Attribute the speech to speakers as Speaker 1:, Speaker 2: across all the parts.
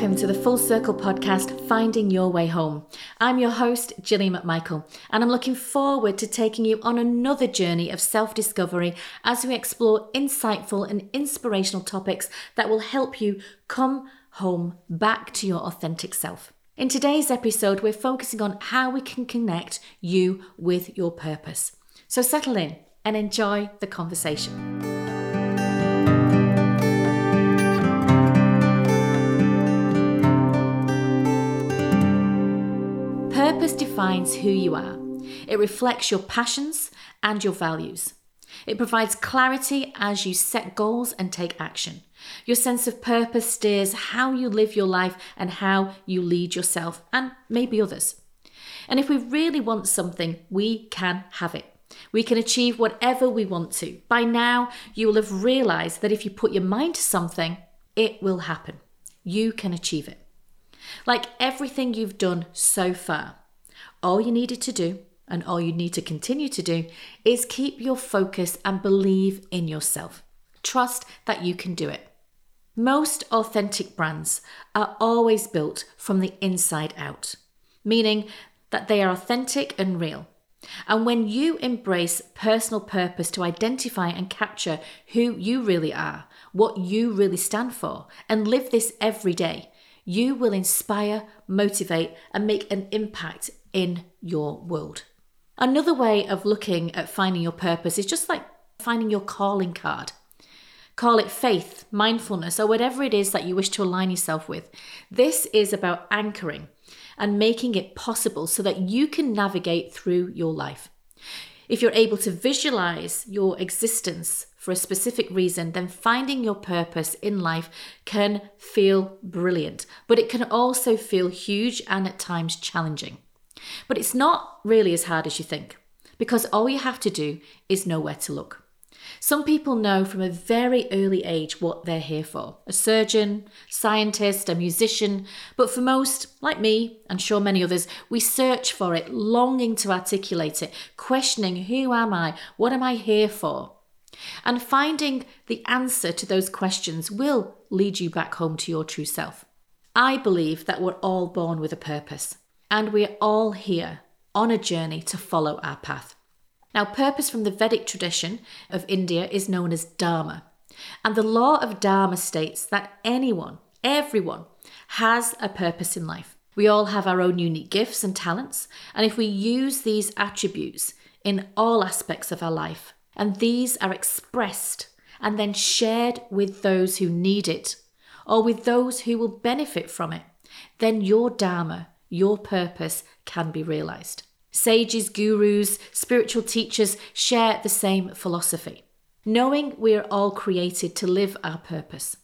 Speaker 1: welcome to the Full Circle podcast, Finding Your Way Home. I'm your host, Gillian McMichael, and I'm looking forward to taking you on another journey of self discovery as we explore insightful and inspirational topics that will help you come home back to your authentic self. In today's episode, we're focusing on how we can connect you with your purpose. So settle in and enjoy the conversation. Purpose defines who you are. It reflects your passions and your values. It provides clarity as you set goals and take action. Your sense of purpose steers how you live your life and how you lead yourself and maybe others. And if we really want something, we can have it. We can achieve whatever we want to. By now, you will have realized that if you put your mind to something, it will happen. You can achieve it. Like everything you've done so far, all you needed to do, and all you need to continue to do, is keep your focus and believe in yourself. Trust that you can do it. Most authentic brands are always built from the inside out, meaning that they are authentic and real. And when you embrace personal purpose to identify and capture who you really are, what you really stand for, and live this every day, you will inspire, motivate, and make an impact in your world. Another way of looking at finding your purpose is just like finding your calling card. Call it faith, mindfulness, or whatever it is that you wish to align yourself with. This is about anchoring and making it possible so that you can navigate through your life. If you're able to visualize your existence for a specific reason, then finding your purpose in life can feel brilliant, but it can also feel huge and at times challenging. But it's not really as hard as you think, because all you have to do is know where to look. Some people know from a very early age what they're here for a surgeon, scientist, a musician. But for most, like me, and sure many others, we search for it, longing to articulate it, questioning who am I? What am I here for? And finding the answer to those questions will lead you back home to your true self. I believe that we're all born with a purpose, and we're all here on a journey to follow our path. Now, purpose from the Vedic tradition of India is known as Dharma. And the law of Dharma states that anyone, everyone, has a purpose in life. We all have our own unique gifts and talents, and if we use these attributes in all aspects of our life, and these are expressed and then shared with those who need it, or with those who will benefit from it, then your Dharma, your purpose, can be realized. Sages, gurus, spiritual teachers share the same philosophy, knowing we are all created to live our purpose.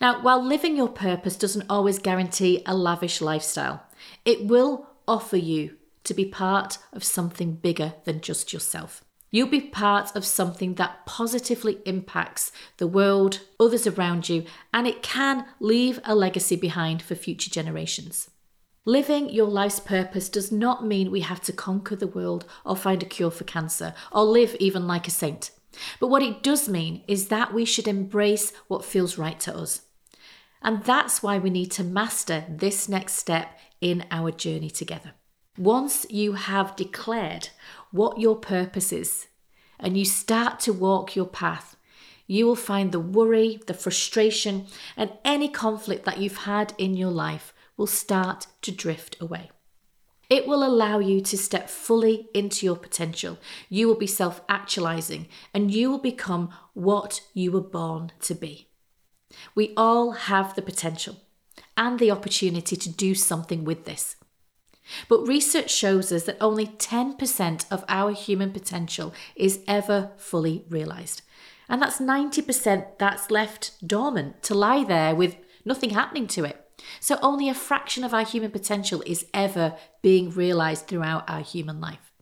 Speaker 1: Now, while living your purpose doesn't always guarantee a lavish lifestyle, it will offer you to be part of something bigger than just yourself. You'll be part of something that positively impacts the world, others around you, and it can leave a legacy behind for future generations. Living your life's purpose does not mean we have to conquer the world or find a cure for cancer or live even like a saint. But what it does mean is that we should embrace what feels right to us. And that's why we need to master this next step in our journey together. Once you have declared what your purpose is and you start to walk your path, you will find the worry, the frustration, and any conflict that you've had in your life will start to drift away. It will allow you to step fully into your potential. You will be self actualizing and you will become what you were born to be. We all have the potential and the opportunity to do something with this. But research shows us that only 10% of our human potential is ever fully realized. And that's 90% that's left dormant to lie there with nothing happening to it. So only a fraction of our human potential is ever being realized throughout our human life.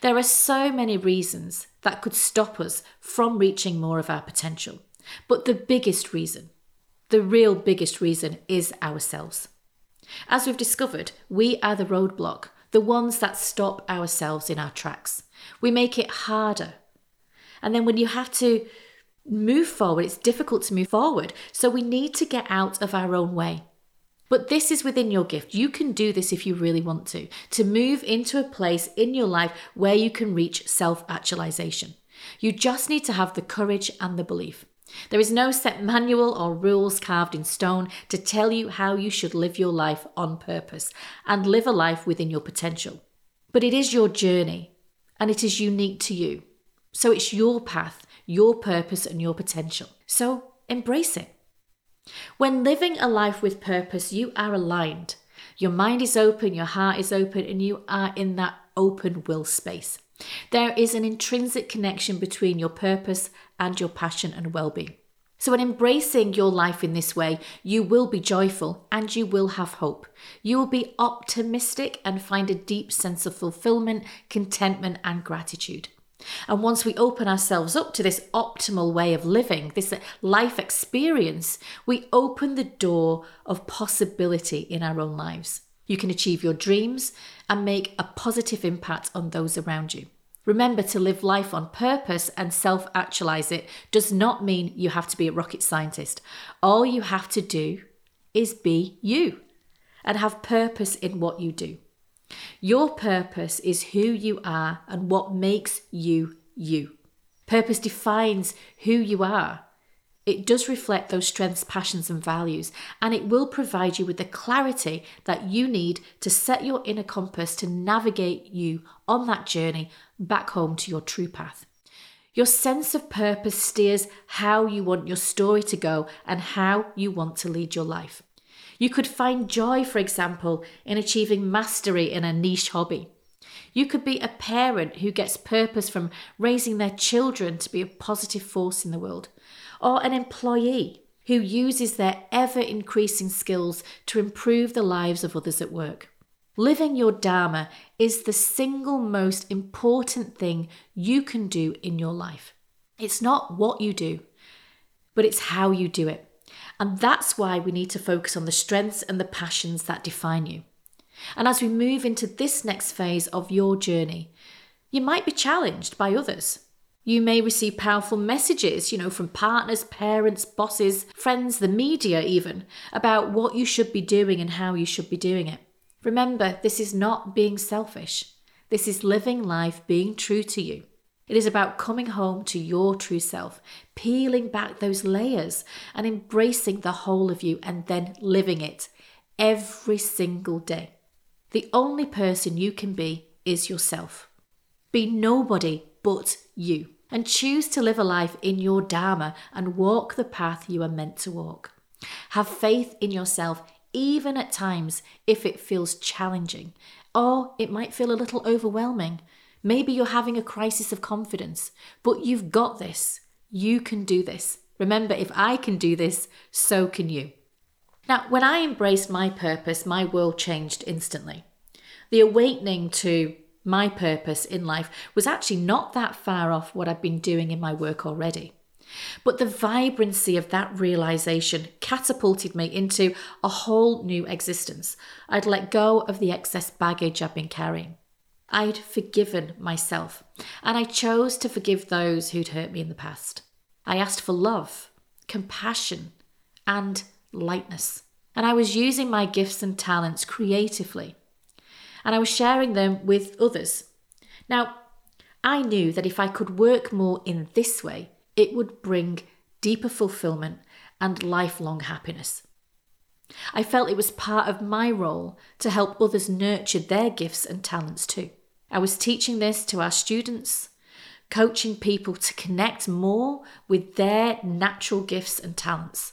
Speaker 1: There are so many reasons that could stop us from reaching more of our potential. But the biggest reason, the real biggest reason, is ourselves. As we've discovered, we are the roadblock, the ones that stop ourselves in our tracks. We make it harder. And then when you have to move forward, it's difficult to move forward. So we need to get out of our own way. But this is within your gift. You can do this if you really want to, to move into a place in your life where you can reach self actualization. You just need to have the courage and the belief. There is no set manual or rules carved in stone to tell you how you should live your life on purpose and live a life within your potential. But it is your journey and it is unique to you. So it's your path, your purpose, and your potential. So embrace it. When living a life with purpose, you are aligned. Your mind is open, your heart is open, and you are in that open will space. There is an intrinsic connection between your purpose and your passion and well being. So, in embracing your life in this way, you will be joyful and you will have hope. You will be optimistic and find a deep sense of fulfillment, contentment, and gratitude. And once we open ourselves up to this optimal way of living, this life experience, we open the door of possibility in our own lives. You can achieve your dreams and make a positive impact on those around you. Remember to live life on purpose and self actualize it does not mean you have to be a rocket scientist. All you have to do is be you and have purpose in what you do. Your purpose is who you are and what makes you you. Purpose defines who you are. It does reflect those strengths, passions, and values, and it will provide you with the clarity that you need to set your inner compass to navigate you on that journey back home to your true path. Your sense of purpose steers how you want your story to go and how you want to lead your life. You could find joy, for example, in achieving mastery in a niche hobby. You could be a parent who gets purpose from raising their children to be a positive force in the world, or an employee who uses their ever increasing skills to improve the lives of others at work. Living your Dharma is the single most important thing you can do in your life. It's not what you do, but it's how you do it. And that's why we need to focus on the strengths and the passions that define you. And as we move into this next phase of your journey, you might be challenged by others. You may receive powerful messages, you know, from partners, parents, bosses, friends, the media, even, about what you should be doing and how you should be doing it. Remember, this is not being selfish. This is living life being true to you. It is about coming home to your true self, peeling back those layers and embracing the whole of you and then living it every single day. The only person you can be is yourself. Be nobody but you and choose to live a life in your Dharma and walk the path you are meant to walk. Have faith in yourself, even at times if it feels challenging or it might feel a little overwhelming. Maybe you're having a crisis of confidence, but you've got this. You can do this. Remember, if I can do this, so can you. Now, when I embraced my purpose, my world changed instantly. The awakening to my purpose in life was actually not that far off what I'd been doing in my work already. But the vibrancy of that realization catapulted me into a whole new existence. I'd let go of the excess baggage I'd been carrying. I'd forgiven myself, and I chose to forgive those who'd hurt me in the past. I asked for love, compassion, and lightness. And I was using my gifts and talents creatively. And I was sharing them with others. Now, I knew that if I could work more in this way, it would bring deeper fulfillment and lifelong happiness. I felt it was part of my role to help others nurture their gifts and talents too. I was teaching this to our students, coaching people to connect more with their natural gifts and talents.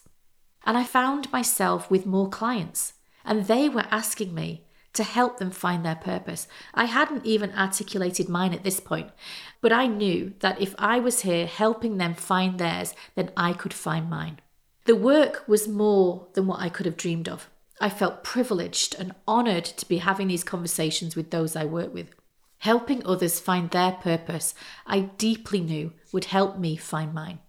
Speaker 1: And I found myself with more clients, and they were asking me to help them find their purpose. I hadn't even articulated mine at this point, but I knew that if I was here helping them find theirs, then I could find mine. The work was more than what I could have dreamed of. I felt privileged and honoured to be having these conversations with those I work with. Helping others find their purpose, I deeply knew would help me find mine.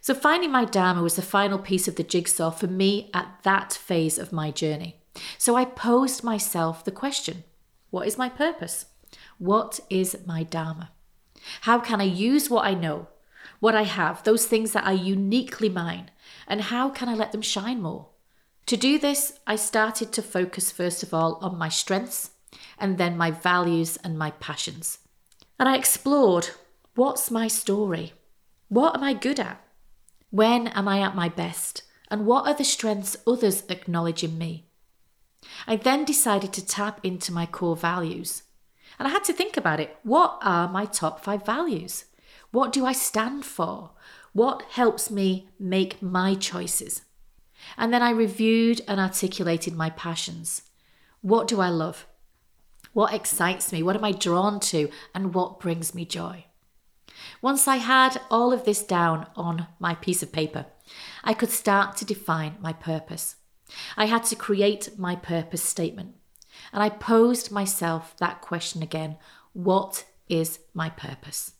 Speaker 1: So, finding my Dharma was the final piece of the jigsaw for me at that phase of my journey. So, I posed myself the question What is my purpose? What is my Dharma? How can I use what I know, what I have, those things that are uniquely mine, and how can I let them shine more? To do this, I started to focus first of all on my strengths and then my values and my passions. And I explored what's my story? What am I good at? When am I at my best? And what are the strengths others acknowledge in me? I then decided to tap into my core values. And I had to think about it. What are my top five values? What do I stand for? What helps me make my choices? And then I reviewed and articulated my passions. What do I love? What excites me? What am I drawn to? And what brings me joy? Once I had all of this down on my piece of paper, I could start to define my purpose. I had to create my purpose statement. And I posed myself that question again What is my purpose?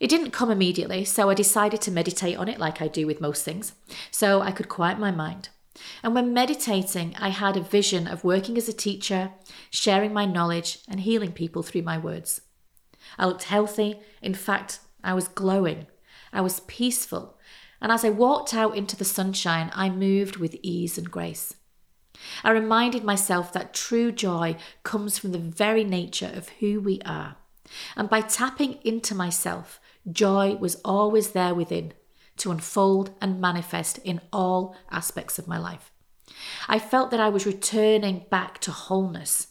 Speaker 1: It didn't come immediately, so I decided to meditate on it like I do with most things, so I could quiet my mind. And when meditating, I had a vision of working as a teacher, sharing my knowledge, and healing people through my words. I looked healthy. In fact, I was glowing. I was peaceful. And as I walked out into the sunshine, I moved with ease and grace. I reminded myself that true joy comes from the very nature of who we are. And by tapping into myself, joy was always there within to unfold and manifest in all aspects of my life. I felt that I was returning back to wholeness,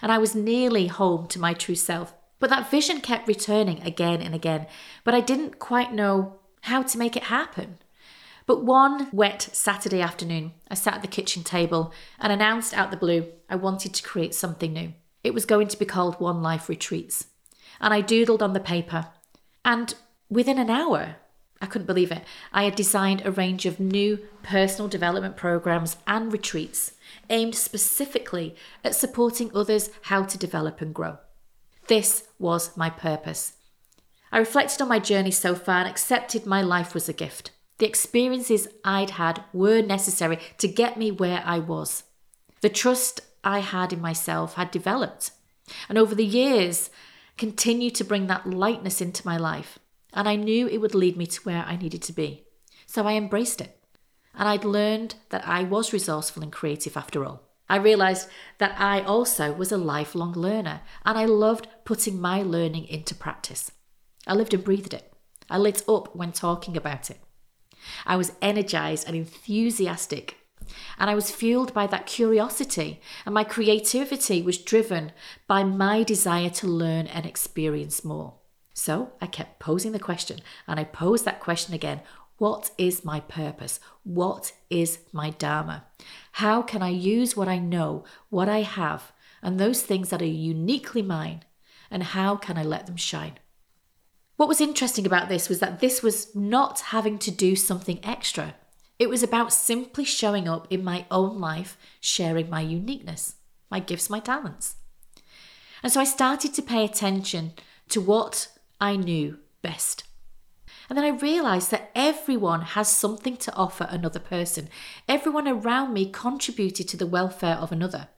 Speaker 1: and I was nearly home to my true self. But that vision kept returning again and again, but I didn't quite know how to make it happen. But one wet Saturday afternoon, I sat at the kitchen table and announced out the blue I wanted to create something new. It was going to be called One Life Retreats. And I doodled on the paper. And within an hour, I couldn't believe it, I had designed a range of new personal development programs and retreats aimed specifically at supporting others how to develop and grow. This was my purpose. I reflected on my journey so far and accepted my life was a gift. The experiences I'd had were necessary to get me where I was. The trust I had in myself had developed, and over the years, continued to bring that lightness into my life. And I knew it would lead me to where I needed to be. So I embraced it. And I'd learned that I was resourceful and creative after all. I realised that I also was a lifelong learner and I loved putting my learning into practice. I lived and breathed it. I lit up when talking about it. I was energized and enthusiastic. And I was fueled by that curiosity, and my creativity was driven by my desire to learn and experience more. So I kept posing the question, and I posed that question again What is my purpose? What is my Dharma? How can I use what I know, what I have, and those things that are uniquely mine, and how can I let them shine? What was interesting about this was that this was not having to do something extra. It was about simply showing up in my own life, sharing my uniqueness, my gifts, my talents. And so I started to pay attention to what I knew best. And then I realised that everyone has something to offer another person. Everyone around me contributed to the welfare of another.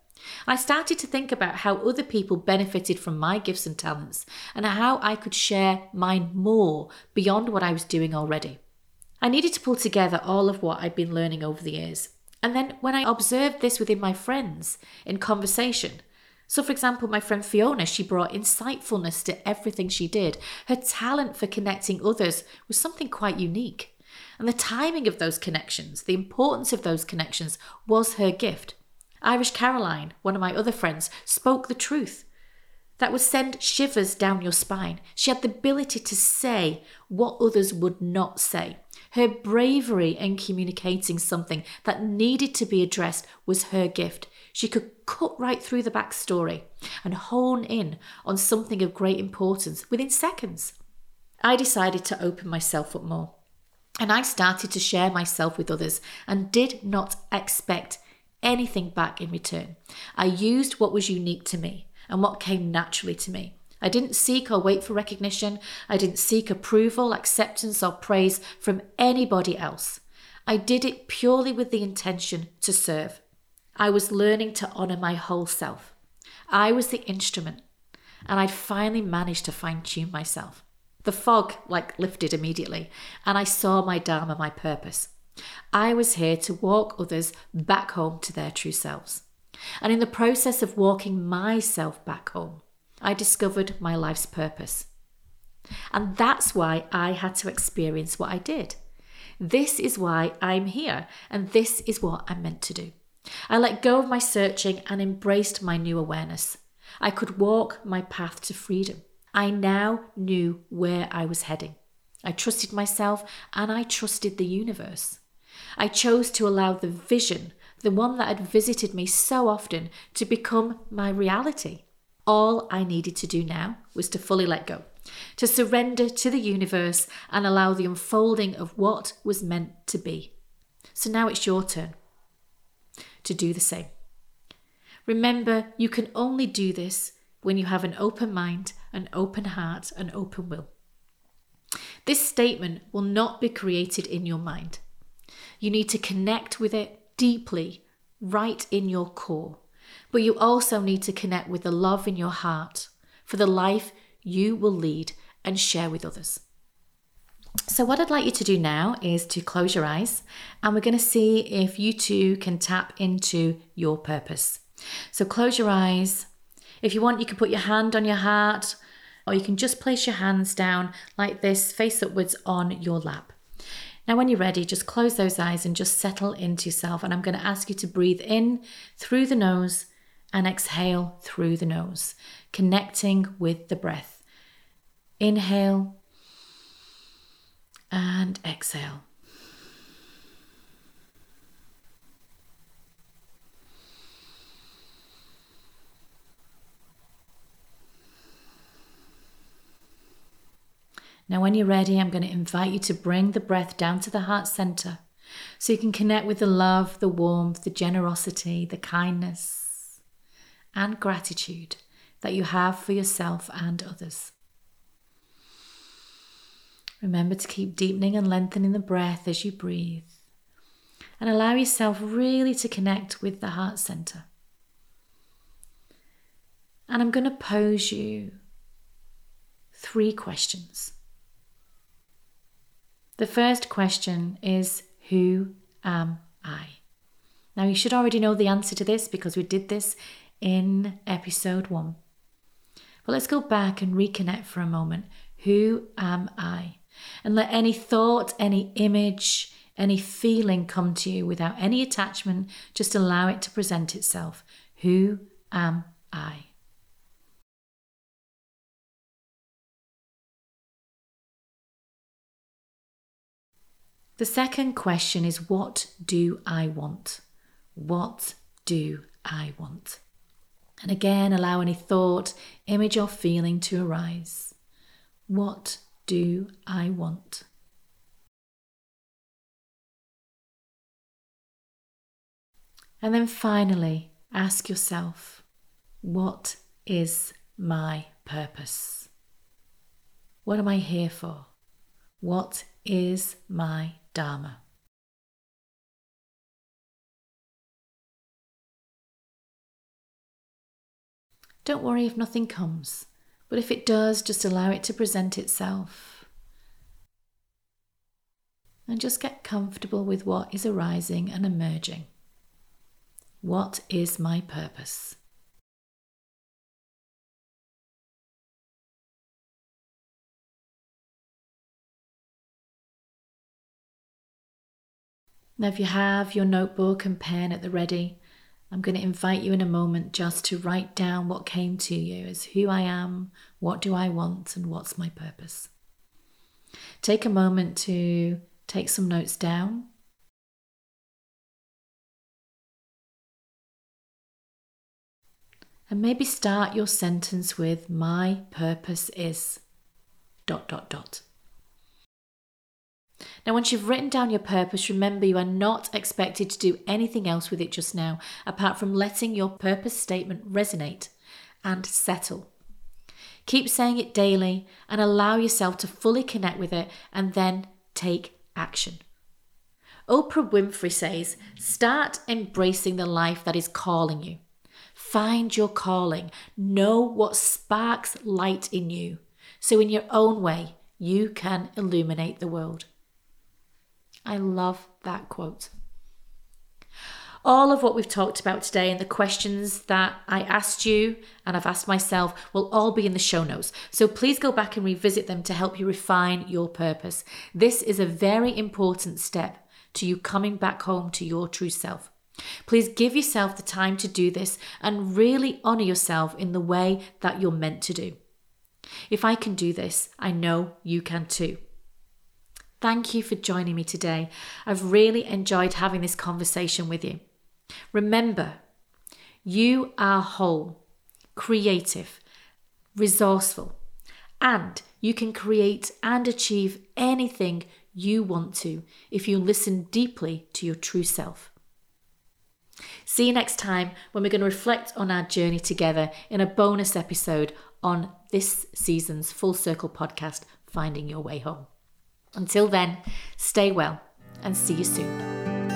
Speaker 1: I started to think about how other people benefited from my gifts and talents and how I could share mine more beyond what I was doing already. I needed to pull together all of what I'd been learning over the years. And then when I observed this within my friends in conversation, so, for example, my friend Fiona, she brought insightfulness to everything she did. Her talent for connecting others was something quite unique. And the timing of those connections, the importance of those connections, was her gift. Irish Caroline, one of my other friends, spoke the truth. That would send shivers down your spine. She had the ability to say what others would not say. Her bravery in communicating something that needed to be addressed was her gift. She could cut right through the backstory and hone in on something of great importance within seconds. I decided to open myself up more. And I started to share myself with others and did not expect anything back in return. I used what was unique to me and what came naturally to me. I didn't seek or wait for recognition. I didn't seek approval, acceptance, or praise from anybody else. I did it purely with the intention to serve. I was learning to honour my whole self. I was the instrument, and I'd finally managed to fine tune myself. The fog like lifted immediately, and I saw my Dharma, my purpose. I was here to walk others back home to their true selves. And in the process of walking myself back home, I discovered my life's purpose. And that's why I had to experience what I did. This is why I'm here, and this is what I'm meant to do. I let go of my searching and embraced my new awareness. I could walk my path to freedom. I now knew where I was heading. I trusted myself and I trusted the universe. I chose to allow the vision, the one that had visited me so often, to become my reality. All I needed to do now was to fully let go, to surrender to the universe and allow the unfolding of what was meant to be. So now it's your turn to do the same. Remember, you can only do this when you have an open mind, an open heart, an open will. This statement will not be created in your mind. You need to connect with it deeply, right in your core. But you also need to connect with the love in your heart for the life you will lead and share with others. So, what I'd like you to do now is to close your eyes and we're going to see if you too can tap into your purpose. So, close your eyes. If you want, you can put your hand on your heart or you can just place your hands down like this, face upwards on your lap. Now, when you're ready, just close those eyes and just settle into yourself. And I'm going to ask you to breathe in through the nose and exhale through the nose, connecting with the breath. Inhale and exhale. Now, when you're ready, I'm going to invite you to bring the breath down to the heart center so you can connect with the love, the warmth, the generosity, the kindness, and gratitude that you have for yourself and others. Remember to keep deepening and lengthening the breath as you breathe. And allow yourself really to connect with the heart center. And I'm going to pose you three questions. The first question is Who am I? Now, you should already know the answer to this because we did this in episode one. But let's go back and reconnect for a moment. Who am I? And let any thought, any image, any feeling come to you without any attachment. Just allow it to present itself. Who am I? The second question is What do I want? What do I want? And again, allow any thought, image, or feeling to arise. What do I want? And then finally, ask yourself, what is my purpose? What am I here for? What is my Dharma? Don't worry if nothing comes. But if it does, just allow it to present itself. And just get comfortable with what is arising and emerging. What is my purpose? Now, if you have your notebook and pen at the ready, I'm going to invite you in a moment just to write down what came to you as who I am, what do I want, and what's my purpose. Take a moment to take some notes down. And maybe start your sentence with My purpose is dot dot dot. Now, once you've written down your purpose, remember you are not expected to do anything else with it just now, apart from letting your purpose statement resonate and settle. Keep saying it daily and allow yourself to fully connect with it and then take action. Oprah Winfrey says, start embracing the life that is calling you. Find your calling. Know what sparks light in you. So, in your own way, you can illuminate the world. I love that quote. All of what we've talked about today and the questions that I asked you and I've asked myself will all be in the show notes. So please go back and revisit them to help you refine your purpose. This is a very important step to you coming back home to your true self. Please give yourself the time to do this and really honor yourself in the way that you're meant to do. If I can do this, I know you can too. Thank you for joining me today. I've really enjoyed having this conversation with you. Remember, you are whole, creative, resourceful, and you can create and achieve anything you want to if you listen deeply to your true self. See you next time when we're going to reflect on our journey together in a bonus episode on this season's Full Circle podcast, Finding Your Way Home. Until then, stay well and see you soon.